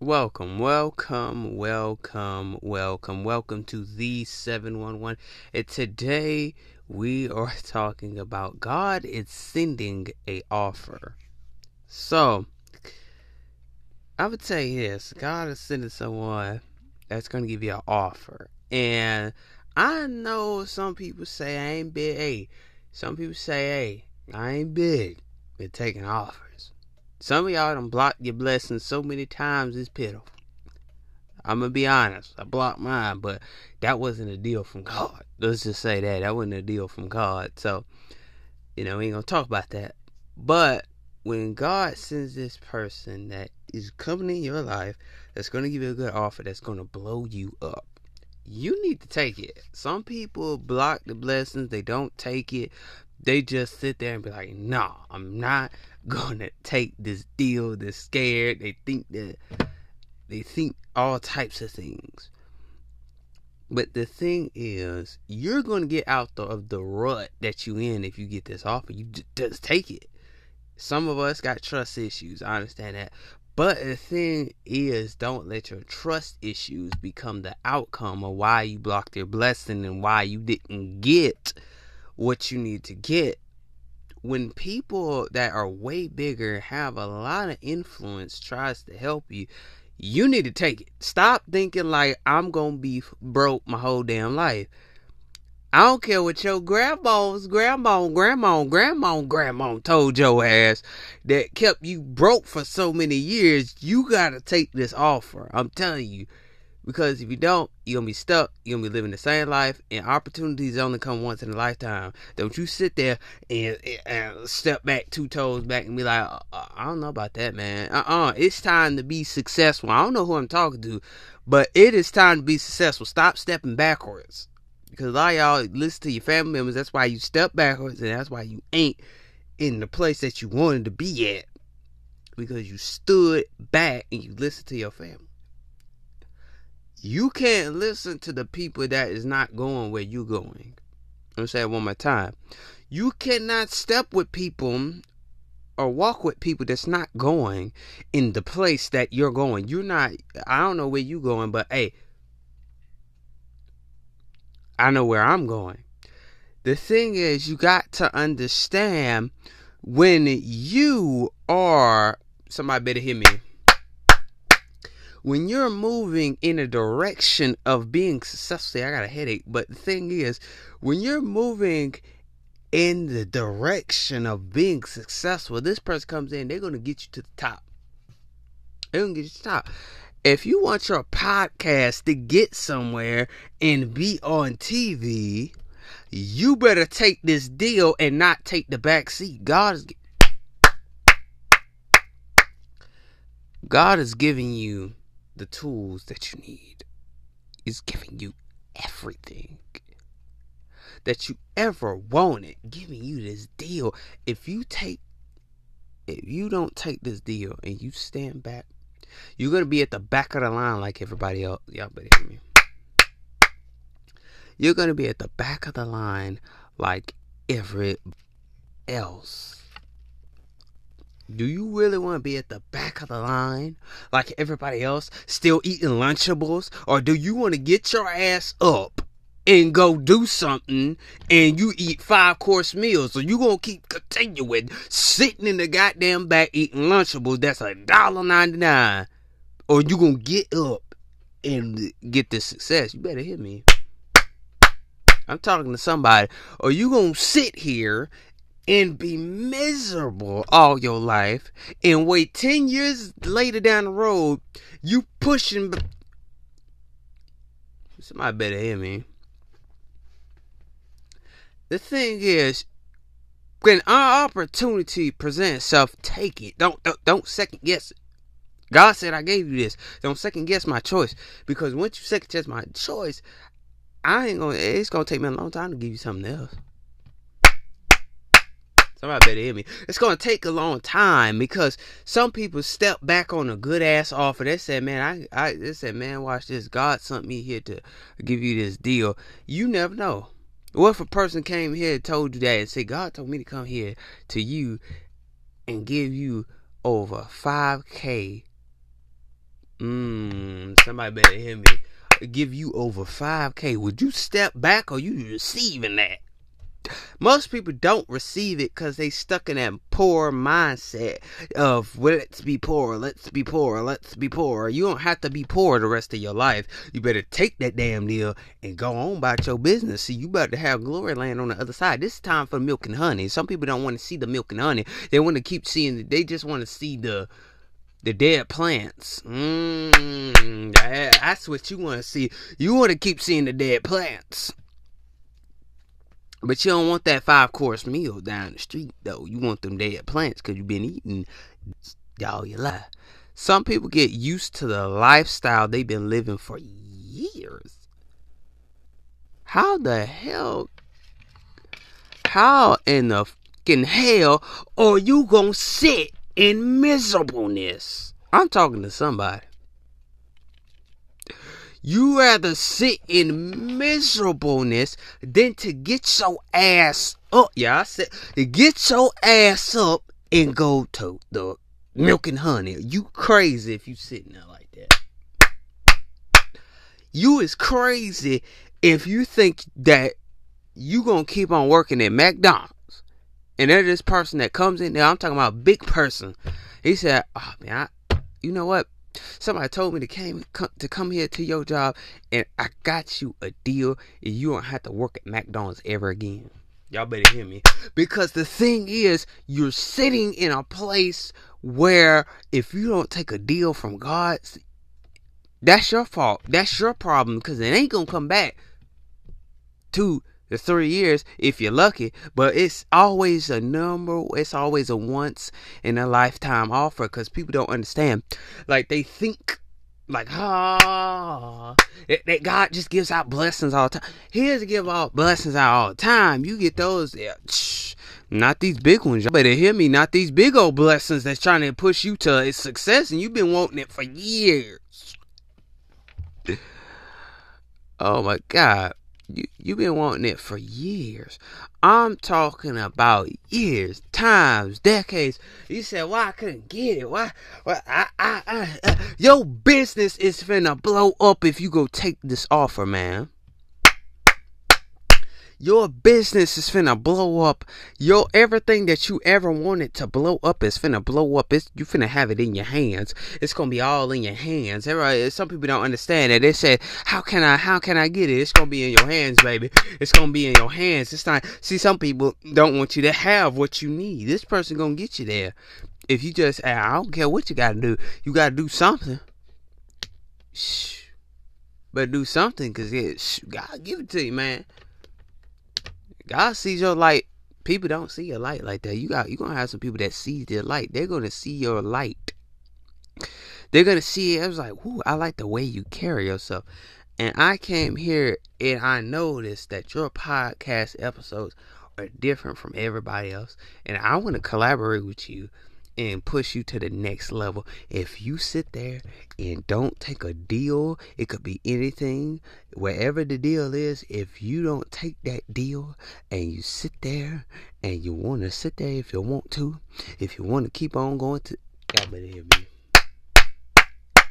Welcome, welcome, welcome, welcome, welcome to the 711. And today we are talking about God is sending a offer. So, I would say this God is sending someone that's going to give you an offer. And I know some people say I ain't big. Hey, some people say, hey, I ain't big with taking offers. Some of y'all done blocked your blessings so many times it's pitiful. I'm gonna be honest. I blocked mine, but that wasn't a deal from God. Let's just say that that wasn't a deal from God. So, you know, we ain't gonna talk about that. But when God sends this person that is coming in your life, that's gonna give you a good offer, that's gonna blow you up, you need to take it. Some people block the blessings, they don't take it. They just sit there and be like, "Nah, I'm not gonna take this deal. They're scared. They think that they think all types of things. But the thing is, you're to get out of the rut that you in if you get this offer. You just take it. Some of us got trust issues. I understand that. But the thing is, don't let your trust issues become the outcome of why you blocked your blessing and why you didn't get what you need to get when people that are way bigger have a lot of influence tries to help you you need to take it. Stop thinking like i'm gonna be broke my whole damn life. I don't care what your grandma's grandma grandma grandma grandma told your ass that kept you broke for so many years you gotta take this offer. I'm telling you because if you don't, you're gonna be stuck. You're gonna be living the same life, and opportunities only come once in a lifetime. Don't you sit there and, and step back two toes back and be like, uh, uh, I don't know about that, man. Uh uh-uh. uh It's time to be successful. I don't know who I'm talking to, but it is time to be successful. Stop stepping backwards. Because a lot of y'all listen to your family members. That's why you step backwards, and that's why you ain't in the place that you wanted to be at. Because you stood back and you listened to your family you can't listen to the people that is not going where you're going. I'm say it one more time. You cannot step with people or walk with people that's not going in the place that you're going. You're not I don't know where you're going, but hey, I know where I'm going. The thing is you got to understand when you are somebody better hear me when you're moving in a direction of being successful, I got a headache, but the thing is, when you're moving in the direction of being successful, this person comes in, they're gonna get you to the top. They're gonna get you to the top. If you want your podcast to get somewhere and be on TV, you better take this deal and not take the back seat. God is God is giving you the tools that you need. Is giving you everything that you ever wanted, giving you this deal. If you take if you don't take this deal and you stand back, you're gonna be at the back of the line like everybody else. Y'all better hear me. You're gonna be at the back of the line like every else. Do you really want to be at the back of the line like everybody else, still eating Lunchables? Or do you want to get your ass up and go do something and you eat five course meals? So you going to keep continuing sitting in the goddamn back eating Lunchables that's a dollar ninety nine? Or you going to get up and get the success? You better hear me. I'm talking to somebody. Or you going to sit here and be miserable all your life and wait 10 years later down the road you pushing somebody better hear me. The thing is when our opportunity presents itself take it. Don't, don't don't second guess it. God said i gave you this. Don't second guess my choice because once you second guess my choice i ain't gonna it's gonna take me a long time to give you something else Somebody better hear me. It's gonna take a long time because some people step back on a good ass offer. They said, "Man, I, I," they said, "Man, watch this. God sent me here to give you this deal." You never know. What if a person came here and told you that and said, "God told me to come here to you and give you over five k Mmm, somebody better hear me. Give you over 5K. Would you step back or you receiving that? Most people don't receive it because they stuck in that poor mindset of well, let's be poor, let's be poor, let's be poor. You don't have to be poor the rest of your life. You better take that damn deal and go on about your business. See, you better have glory land on the other side. This is time for milk and honey. Some people don't want to see the milk and honey. They want to keep seeing. They just want to see the the dead plants. Mmm, that's what you want to see. You want to keep seeing the dead plants. But you don't want that five course meal down the street, though. You want them dead plants because you've been eating all your life. Some people get used to the lifestyle they've been living for years. How the hell? How in the fucking hell are you gonna sit in miserableness? I'm talking to somebody. You rather sit in miserableness than to get your ass up. Yeah, I said to get your ass up and go to the milk and honey. You crazy if you sitting there like that. You is crazy if you think that you gonna keep on working at McDonald's. And there's this person that comes in there, I'm talking about big person. He said, Oh man, I, you know what? Somebody told me to came to come here to your job, and I got you a deal, and you don't have to work at McDonald's ever again. Y'all better hear me. Because the thing is, you're sitting in a place where if you don't take a deal from God, that's your fault. That's your problem because it ain't gonna come back to the three years if you're lucky. But it's always a number. It's always a once in a lifetime offer because people don't understand. Like they think like ah that God just gives out blessings all the time. He doesn't give out blessings out all the time. You get those yeah, not these big ones. You better hear me. Not these big old blessings that's trying to push you to success and you've been wanting it for years. Oh my God. You you've been wanting it for years. I'm talking about years, times, decades. You said, "Why well, I couldn't get it? Why? Why I, I, I, I, your business is finna blow up if you go take this offer, man." Your business is finna blow up. Your everything that you ever wanted to blow up is finna blow up. It's you finna have it in your hands. It's gonna be all in your hands. Everybody, some people don't understand that. They say, "How can I? How can I get it?" It's gonna be in your hands, baby. It's gonna be in your hands. It's not. See, some people don't want you to have what you need. This person gonna get you there. If you just, ah, I don't care what you gotta do. You gotta do something. Shh. But do something, cause it, God give it to you, man. God sees your light. People don't see your light like that. You got you gonna have some people that see their light. They're gonna see your light. They're gonna see it. I was like, "Ooh, I like the way you carry yourself." And I came here and I noticed that your podcast episodes are different from everybody else. And I want to collaborate with you and push you to the next level. If you sit there and don't take a deal, it could be anything, wherever the deal is. If you don't take that deal and you sit there and you want to sit there if you want to, if you want to keep on going to, better hear me.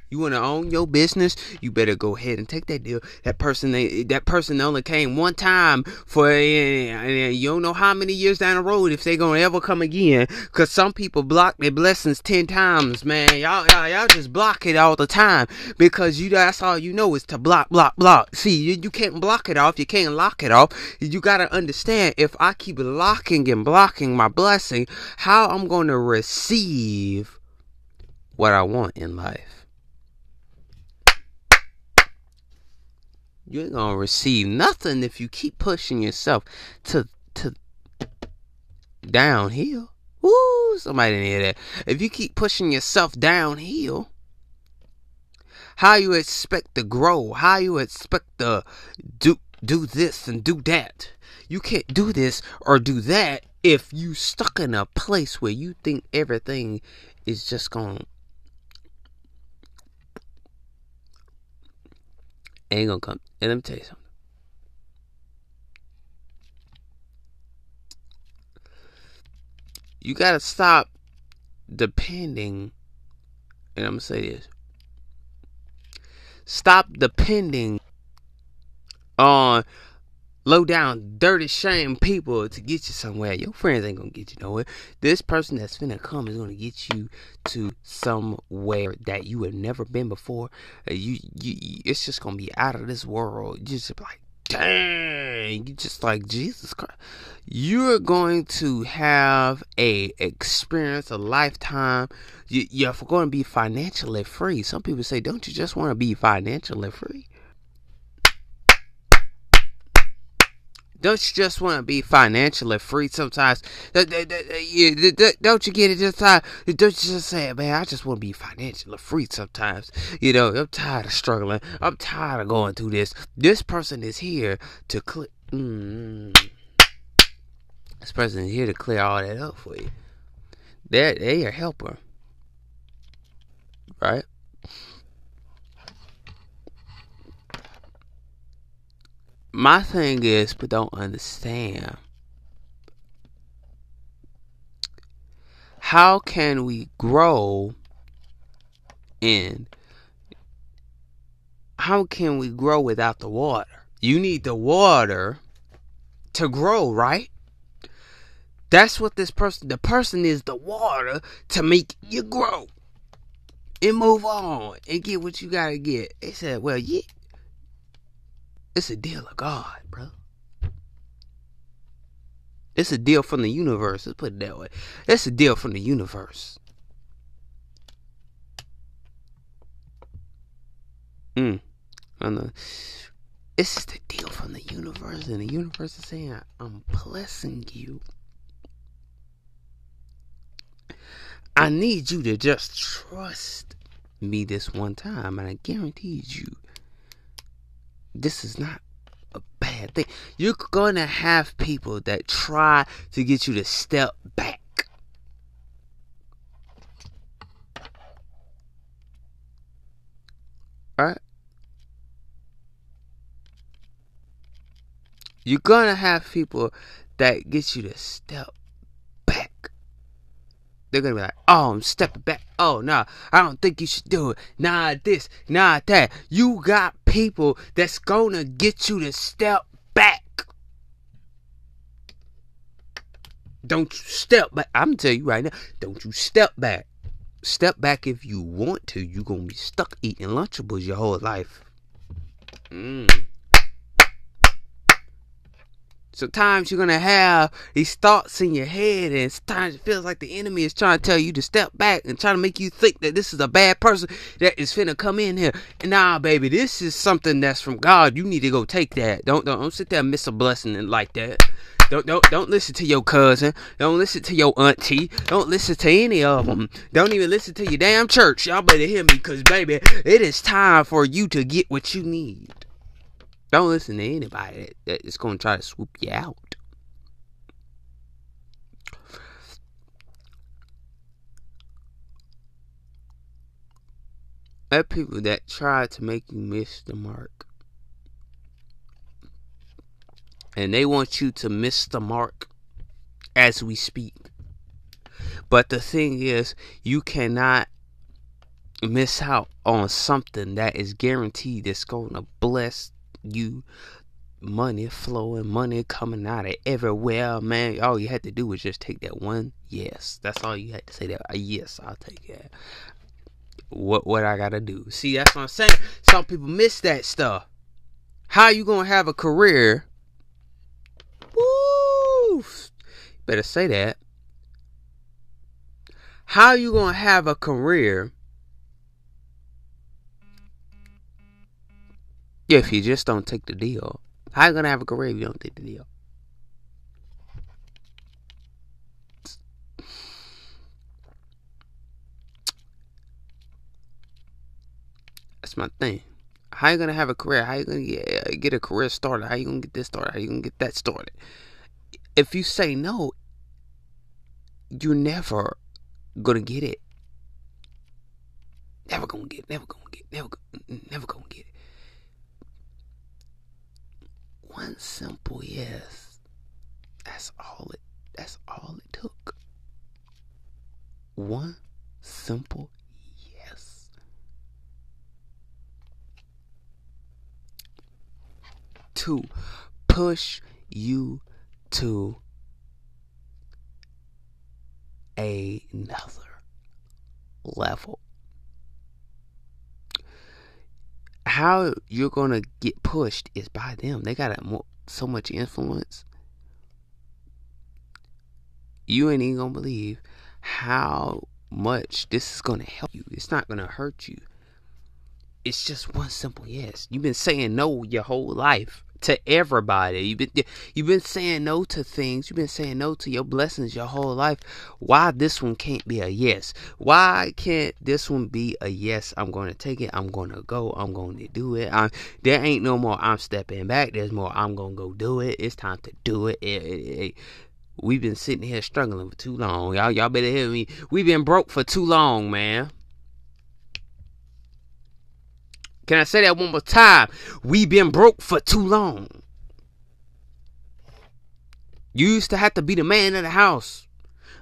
You want to own your business? You better go ahead and take that deal. That person, that person only came one time for, and you don't know how many years down the road if they gonna ever come again. Cause some people block their blessings ten times, man. Y'all, y'all, y'all just block it all the time because you. That's all you know is to block, block, block. See, you, you can't block it off. You can't lock it off. You gotta understand. If I keep locking and blocking my blessing, how I'm gonna receive what I want in life. You ain't gonna receive nothing if you keep pushing yourself to to downhill. Woo! Somebody didn't hear that. If you keep pushing yourself downhill, how you expect to grow? How you expect to do do this and do that? You can't do this or do that if you stuck in a place where you think everything is just gonna ain't gonna come. And let me tell you something. You gotta stop depending, and I'm gonna say this. Stop depending on low down, dirty, shame people to get you somewhere. Your friends ain't gonna get you nowhere. This person that's finna come is gonna get you to somewhere that you have never been before. Uh, you, you, it's just gonna be out of this world. You just like, dang, you just like Jesus Christ. You're going to have a experience, a lifetime. You, you're going to be financially free. Some people say, don't you just want to be financially free? Don't you just want to be financially free sometimes? Don't you get it just? Don't you just say, man, I just want to be financially free sometimes? You know, I'm tired of struggling. I'm tired of going through this. This person is here to clear. Mm, this person is here to clear all that up for you. They're, they're your helper. Right? My thing is, but don't understand. How can we grow in? How can we grow without the water? You need the water to grow, right? That's what this person, the person is the water to make you grow and move on and get what you gotta get. They said, well, yeah, it's a deal of God, bro. It's a deal from the universe. Let's put it that way. It's a deal from the universe. Mm. I know. It's just a deal from the universe, and the universe is saying, I'm blessing you. I need you to just trust me this one time, and I guarantee you this is not a bad thing. You're gonna have people that try to get you to step back. Alright? You're gonna have people that get you to step back. they're gonna be like, oh, I'm stepping back. Oh, no, nah, I don't think you should do it. Nah, this, nah, that. You got people that's gonna get you to step back. Don't you step back. I'm gonna tell you right now, don't you step back. Step back if you want to. You're gonna be stuck eating Lunchables your whole life. Mmm. Sometimes you're gonna have these thoughts in your head, and sometimes it feels like the enemy is trying to tell you to step back and trying to make you think that this is a bad person that is finna come in here. And nah, baby, this is something that's from God. You need to go take that. Don't don't, don't sit there and miss a blessing like that. Don't don't don't listen to your cousin. Don't listen to your auntie. Don't listen to any of them. Don't even listen to your damn church. Y'all better hear me, cause baby, it is time for you to get what you need. Don't listen to anybody that is going to try to swoop you out. Let people that try to make you miss the mark. And they want you to miss the mark as we speak. But the thing is, you cannot miss out on something that is guaranteed that's going to bless you money flowing, money coming out of everywhere, man. All you had to do was just take that one yes. That's all you had to say. That yes, I'll take that. What what I gotta do? See, that's what I'm saying. Some people miss that stuff. How you gonna have a career? Woo! Better say that. How you gonna have a career Yeah, if you just don't take the deal, how you gonna have a career if you don't take the deal? That's my thing. How you gonna have a career? How you gonna get, uh, get a career started? How you gonna get this started? How you gonna get that started? If you say no, you're never gonna get it. Never gonna get. Never gonna get. Never. Never gonna get it one simple yes. That's all it that's all it took. One simple yes. To push you to another level. How you're gonna get pushed is by them. They got so much influence. You ain't even gonna believe how much this is gonna help you. It's not gonna hurt you. It's just one simple yes. You've been saying no your whole life to everybody. You've been you've been saying no to things. You've been saying no to your blessings your whole life. Why this one can't be a yes? Why can't this one be a yes? I'm going to take it. I'm going to go. I'm going to do it. I'm, there ain't no more. I'm stepping back. There's more. I'm going to go do it. It's time to do it. it, it, it We've been sitting here struggling for too long. Y'all, y'all better hear me. We've been broke for too long, man. Can I say that one more time? We've been broke for too long. You used to have to be the man of the house.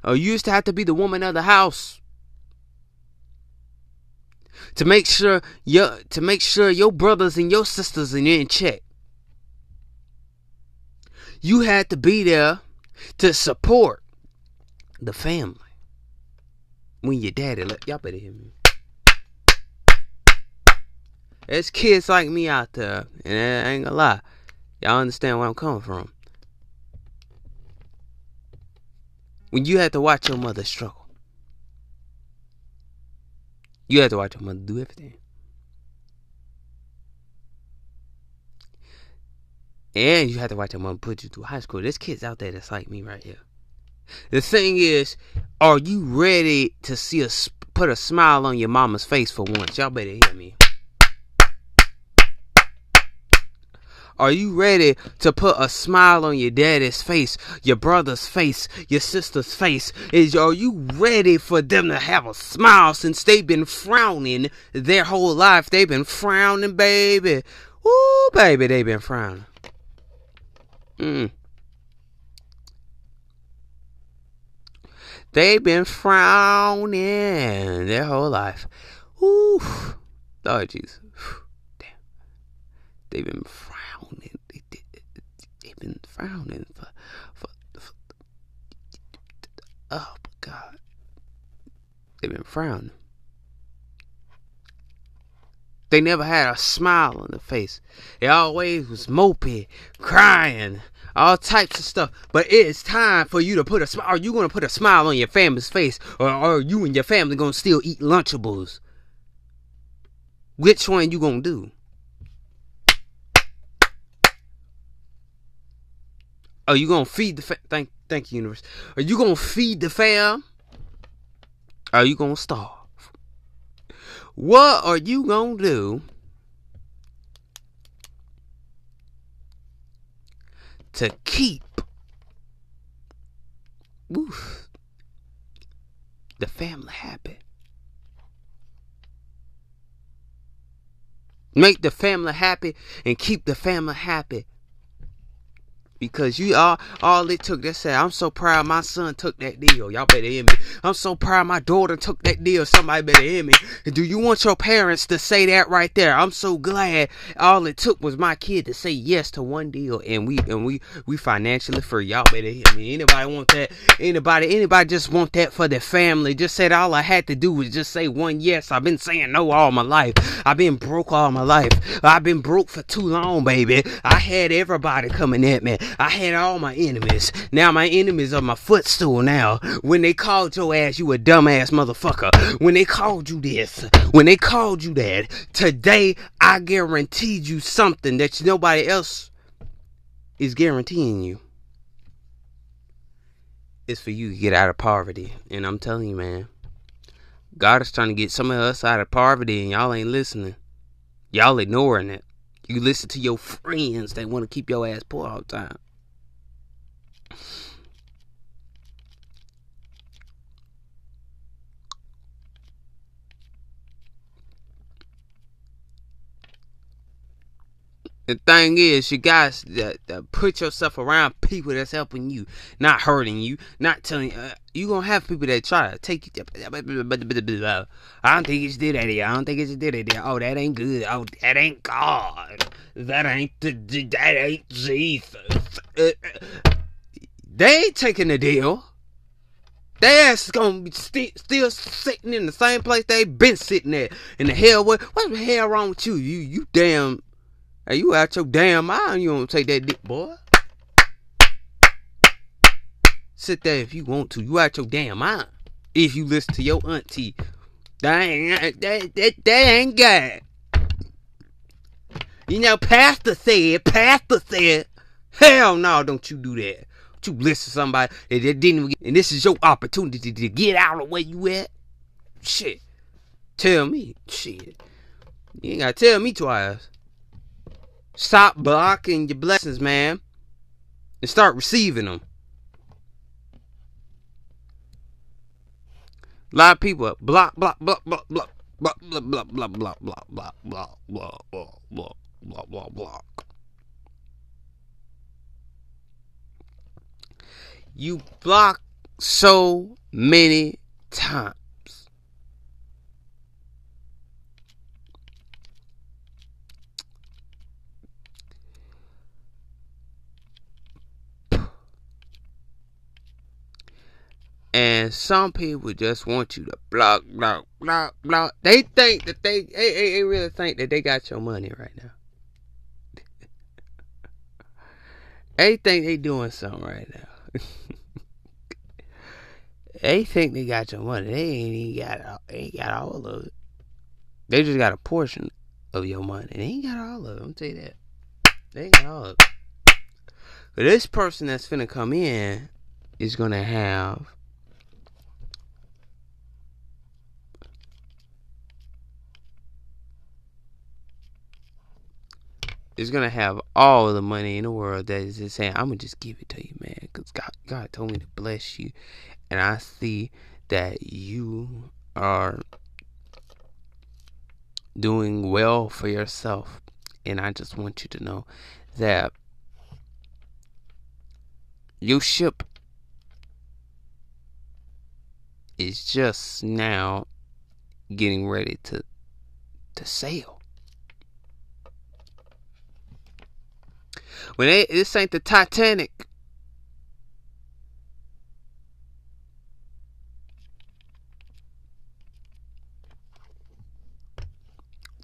Or you used to have to be the woman of the house. To make sure your to make sure your brothers and your sisters are in check. You had to be there to support the family. When your daddy left, y'all better hear me. There's kids like me out there, and I ain't gonna lie. Y'all understand where I'm coming from. When you had to watch your mother struggle, you had to watch your mother do everything. And you have to watch your mom put you through high school. There's kids out there that's like me right here. The thing is, are you ready to see a put a smile on your mama's face for once? Y'all better hear me. Are you ready to put a smile on your daddy's face, your brother's face, your sister's face? Is are you ready for them to have a smile since they've been frowning their whole life? They've been frowning, baby. Ooh, baby, they've been frowning. Mm. They've been frowning their whole life. Ooh, Lord Jesus. They've been frowning. They, have been frowning for, for, for, oh my God. They've been frowning. They never had a smile on their face. They always was mopey, crying, all types of stuff. But it's time for you to put a smile. Are you to put a smile on your family's face? Or are you and your family going to still eat Lunchables? Which one you going to do? Are you gonna feed the fam? Thank, thank you, universe. Are you gonna feed the fam? Are you gonna starve? What are you to do to keep oof, the family happy? Make the family happy and keep the family happy because you all all it took. They said, "I'm so proud my son took that deal." Y'all better hear me. I'm so proud my daughter took that deal. Somebody better hear me. Do you want your parents to say that right there? I'm so glad. All it took was my kid to say yes to one deal, and we and we we financially free. Y'all better hear me. Anybody want that? Anybody? Anybody just want that for their family? Just said all I had to do was just say one yes. I've been saying no all my life. I've been broke all my life. I've been broke for too long, baby. I had everybody coming at me. I had all my enemies. Now my enemies are my footstool now. When they called your ass, you a dumbass motherfucker. When they called you this, when they called you that, today I guaranteed you something that nobody else is guaranteeing you. It's for you to get out of poverty. And I'm telling you, man, God is trying to get some of us out of poverty and y'all ain't listening. Y'all ignoring it. You listen to your friends that want to keep your ass poor all the time. The thing is, you guys that, put yourself around people that's helping you, not hurting you, not telling you. Uh, you gonna have people that try to take you. I don't think it's did that. I don't think it's did that. Oh, that ain't good. Oh, that ain't God. That ain't the. That ain't Jesus. They ain't taking the deal. Their ass is gonna be st- still sitting in the same place they been sitting at. In the hell, what? What's the hell wrong with you? You, you damn Hey, you out your damn mind. You don't take that dick, boy. Sit there if you want to. You out your damn mind. If you listen to your auntie. That ain't, that, that, that ain't God. You know, Pastor said, Pastor said, hell no, don't you do that. You listen to somebody that didn't get, and this is your opportunity to get out of where you at. Shit. Tell me. Shit. You ain't gotta tell me twice. Stop blocking your blessings, man, and start receiving them. A lot of people block, block, block, block, block, block, block, block, block, block, block, block, block, block, block, block, block, block, You block so many times. And some people just want you to block, block, block, block. They think that they, they, they really think that they got your money right now. they think they doing something right now. they think they got your money. They ain't even got, they ain't got all of it. They just got a portion of your money. They ain't got all of it. I'm tell you that. They ain't got all of it. But this person that's finna come in is gonna have is gonna have all the money in the world that is just saying, I'm gonna just give it to you, man, because God, God told me to bless you, and I see that you are doing well for yourself, and I just want you to know that your ship is just now getting ready to to sail When they this ain't the Titanic.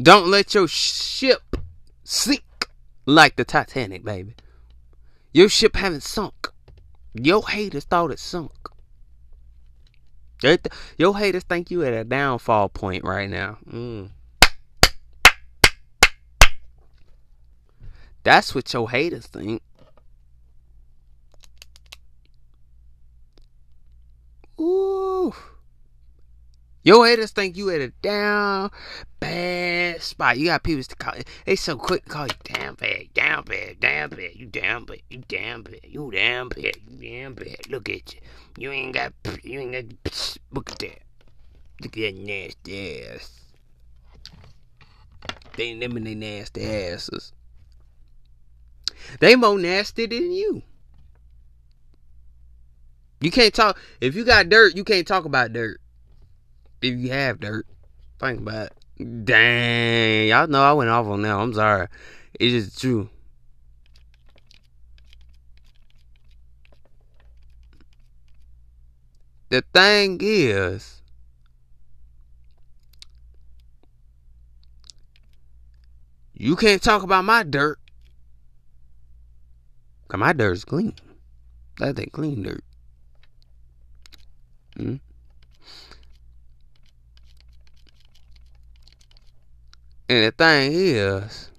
Don't let your ship sink like the Titanic, baby. Your ship haven't sunk. Your haters thought it sunk. Your haters think you at a downfall point right now. Mm. That's what your haters think. Ooh. Your haters think you at a down bad spot. You got people to call they so quick to call you down bad, down bad, down bad, you down bad, you down bad, you down bad, you down bad. Look at you. You ain't got you ain't got look at that. Look at that nasty ass. They them and they nasty asses. They more nasty than you. You can't talk if you got dirt, you can't talk about dirt. If you have dirt. Think about it. Dang, y'all know I went off on that. I'm sorry. It's just true. The thing is, you can't talk about my dirt Cause my dirt's clean. That's that clean dirt. Hmm? And the thing is,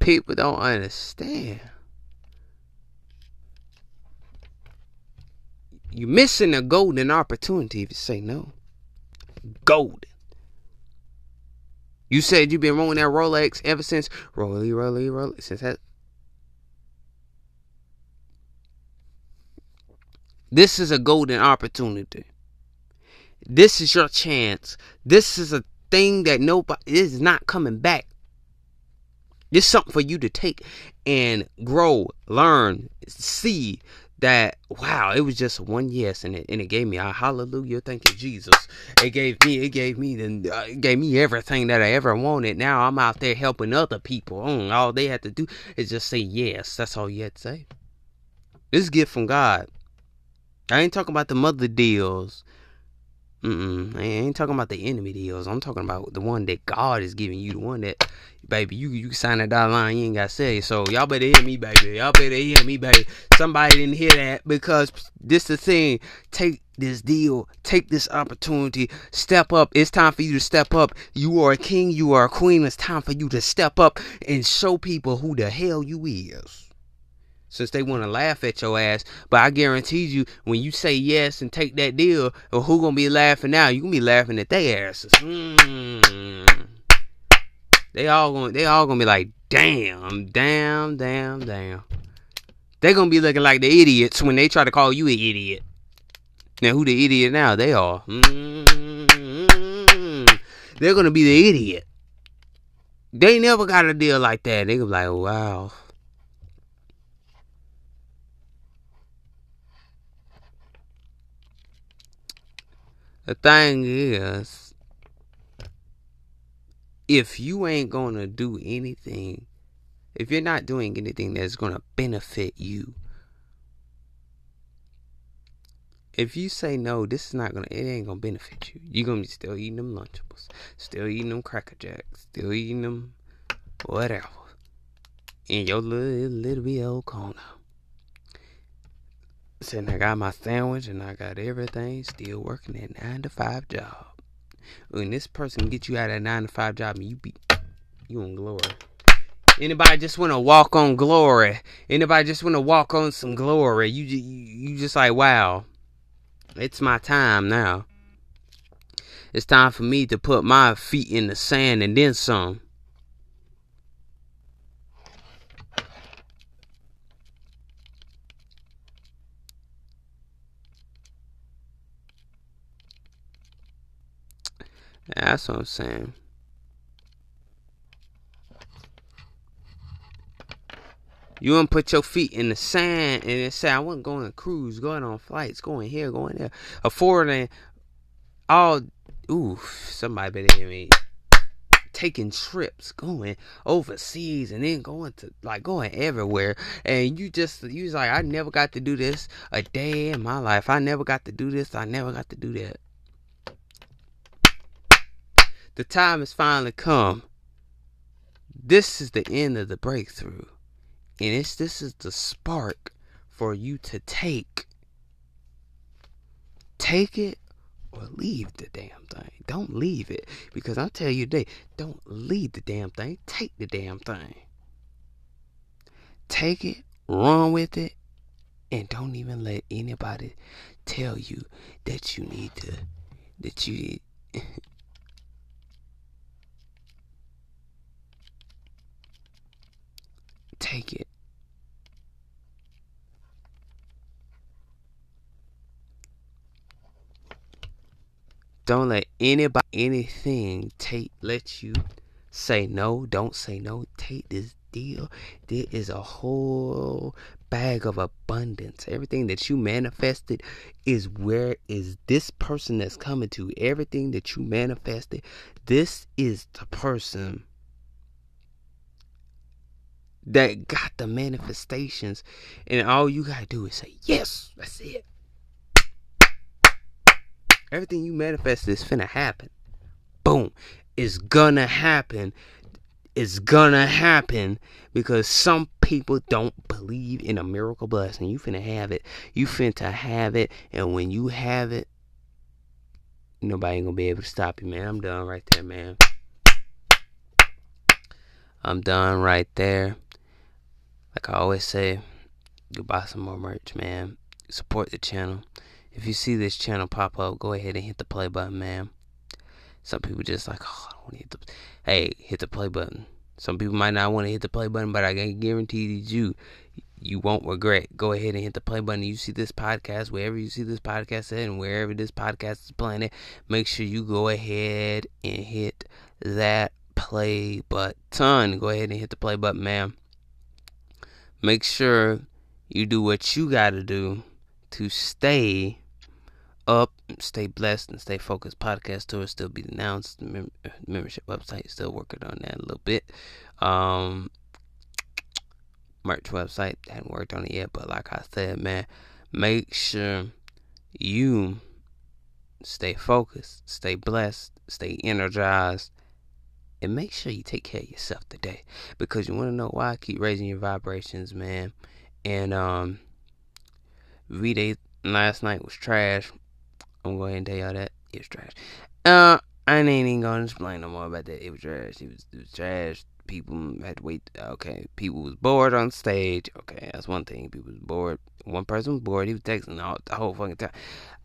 people don't understand. You're missing a golden opportunity if you say no. Golden. You said you've been rolling that Rolex ever since Rolly, Rolly, Rolly since that. This is a golden opportunity. This is your chance. This is a thing that nobody is not coming back. It's something for you to take and grow, learn, see that wow, it was just one yes, and it and it gave me a hallelujah, thank you Jesus. It gave me, it gave me, the, uh, it gave me everything that I ever wanted. Now I'm out there helping other people. Mm, all they have to do is just say yes. That's all you have to say. This gift from God. I ain't talking about the mother deals Mm-mm. I ain't talking about the enemy deals. I'm talking about the one that God is giving you, the one that, baby, you you sign that dollar line, you ain't got say. So y'all better hear me, baby. Y'all better hear me, baby. Somebody didn't hear that because this the thing. Take this deal. Take this opportunity. Step up. It's time for you to step up. You are a king. You are a queen. It's time for you to step up and show people who the hell you is since they want to laugh at your ass. But I guarantee you, when you say yes and take that deal, who gonna be laughing now? You gonna be laughing at their asses. Mm. They all gonna they all gonna be like, damn, damn, damn, damn. They gonna be looking like the idiots when they try to call you an idiot. Now who the idiot now? They are. Mm. They're gonna be the idiot. They never got a deal like that. They gonna be like, wow. The thing is, if you ain't gonna do anything, if you're not doing anything that's gonna benefit you, if you say no, this is not gonna, it ain't gonna benefit you. You're gonna be still eating them Lunchables, still eating them Cracker Jacks, still eating them whatever in your little little bit old corner. Saying I got my sandwich and I got everything, still working that nine to five job. When this person get you out of that nine to five job, and you be you on glory. Anybody just want to walk on glory? Anybody just want to walk on some glory? You you just like wow, it's my time now. It's time for me to put my feet in the sand and then some. That's what I'm saying. You to put your feet in the sand and say, I wasn't going to cruise, going on flights, going here, going there, affording all. Ooh, somebody better hear me. Taking trips, going overseas, and then going to like going everywhere, and you just you was like, I never got to do this a day in my life. I never got to do this. I never got to do that. The time has finally come. This is the end of the breakthrough. And it's this is the spark for you to take. Take it or leave the damn thing. Don't leave it. Because I'll tell you today, don't leave the damn thing. Take the damn thing. Take it, run with it, and don't even let anybody tell you that you need to that you take it. Don't let anybody, anything take, let you say no. Don't say no. Take this deal. There is a whole bag of abundance. Everything that you manifested is where is this person that's coming to. Everything that you manifested, this is the person that got the manifestations, and all you gotta do is say yes. That's it. Everything you manifest is finna happen. Boom. It's gonna happen. It's gonna happen because some people don't believe in a miracle blessing. You finna have it. You finna have it, and when you have it, nobody ain't gonna be able to stop you, man. I'm done right there, man. I'm done right there. Like I always say, go buy some more merch, man. Support the channel. If you see this channel pop up, go ahead and hit the play button, man. Some people just like, oh, I don't want to hit the. Hey, hit the play button. Some people might not want to hit the play button, but I can guarantee you, you won't regret. Go ahead and hit the play button. You see this podcast, wherever you see this podcast at, and wherever this podcast is playing it, make sure you go ahead and hit that play button. Go ahead and hit the play button, man. Make sure you do what you got to do to stay up, stay blessed, and stay focused. Podcast tour still be announced. Mem- membership website still working on that a little bit. Um, merch website hadn't worked on it yet, but like I said, man, make sure you stay focused, stay blessed, stay energized, and make sure you take care of yourself today. Because you want to know why? I keep raising your vibrations, man. And um, V Day last night was trash. I'm going to tell y'all that it was trash. Uh, I ain't even gonna explain no more about that. It was trash. It was, it was trash people had to wait. Uh, okay, people was bored on stage. Okay, that's one thing. People was bored. One person was bored. He was texting all, the whole fucking time.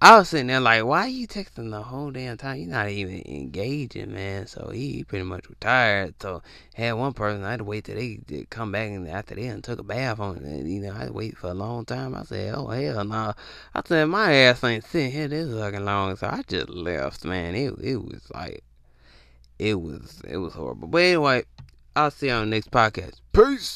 I was sitting there like, why are you texting the whole damn time? You're not even engaging, man. So he, he pretty much retired. So had one person. I had to wait till they did come back and after they and took a bath on it. You know, I had to wait for a long time. I said, oh hell no. Nah. I said my ass ain't sitting here this fucking long. So I just left, man. It it was like it was it was horrible. But anyway, I'll see you on the next podcast. Peace.